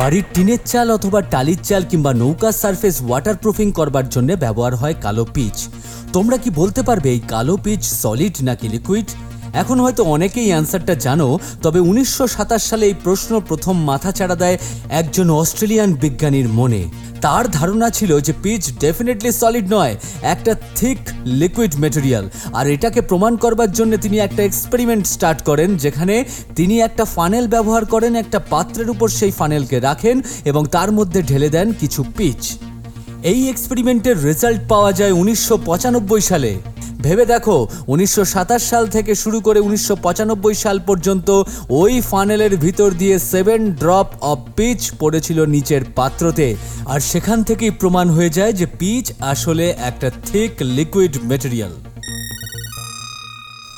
বাড়ির টিনের চাল অথবা টালির চাল কিংবা নৌকার সারফেস ওয়াটারপ্রুফিং করবার জন্য ব্যবহার হয় কালো পিচ। তোমরা কি বলতে পারবে এই কালো পিচ সলিড নাকি লিকুইড এখন হয়তো অনেকেই অ্যান্সারটা জানো, তবে উনিশশো সাতাশ সালে এই প্রশ্ন প্রথম মাথা চাড়া দেয় একজন অস্ট্রেলিয়ান বিজ্ঞানীর মনে। তার ধারণা ছিল যে পিচ ডেফিনেটলি সলিড নয়, একটা থিক লিকুইড মেটেরিয়াল আর এটাকে প্রমাণ করবার জন্য তিনি একটা এক্সপেরিমেন্ট স্টার্ট করেন, যেখানে তিনি একটা ফানেল ব্যবহার করেন, একটা পাত্রের উপর সেই ফানেলকে রাখেন এবং তার মধ্যে ঢেলে দেন কিছু পিচ। এই এক্সপেরিমেন্টের রেজাল্ট পাওয়া যায় উনিশশো পঁচানব্বই সালে। ভেবে দেখো, উনিশশো সাতাশ সাল থেকে শুরু করে উনিশশো পঁচানব্বই সাল পর্যন্ত ওই ফানেলের ভিতর দিয়ে সেভেন ড্রপ অফ পিচ পড়েছিল নিচের পাত্রতে। আর সেখান থেকেই প্রমাণ হয়ে যায় যে পিচ আসলে একটা থিক লিকুইড মেটেরিয়াল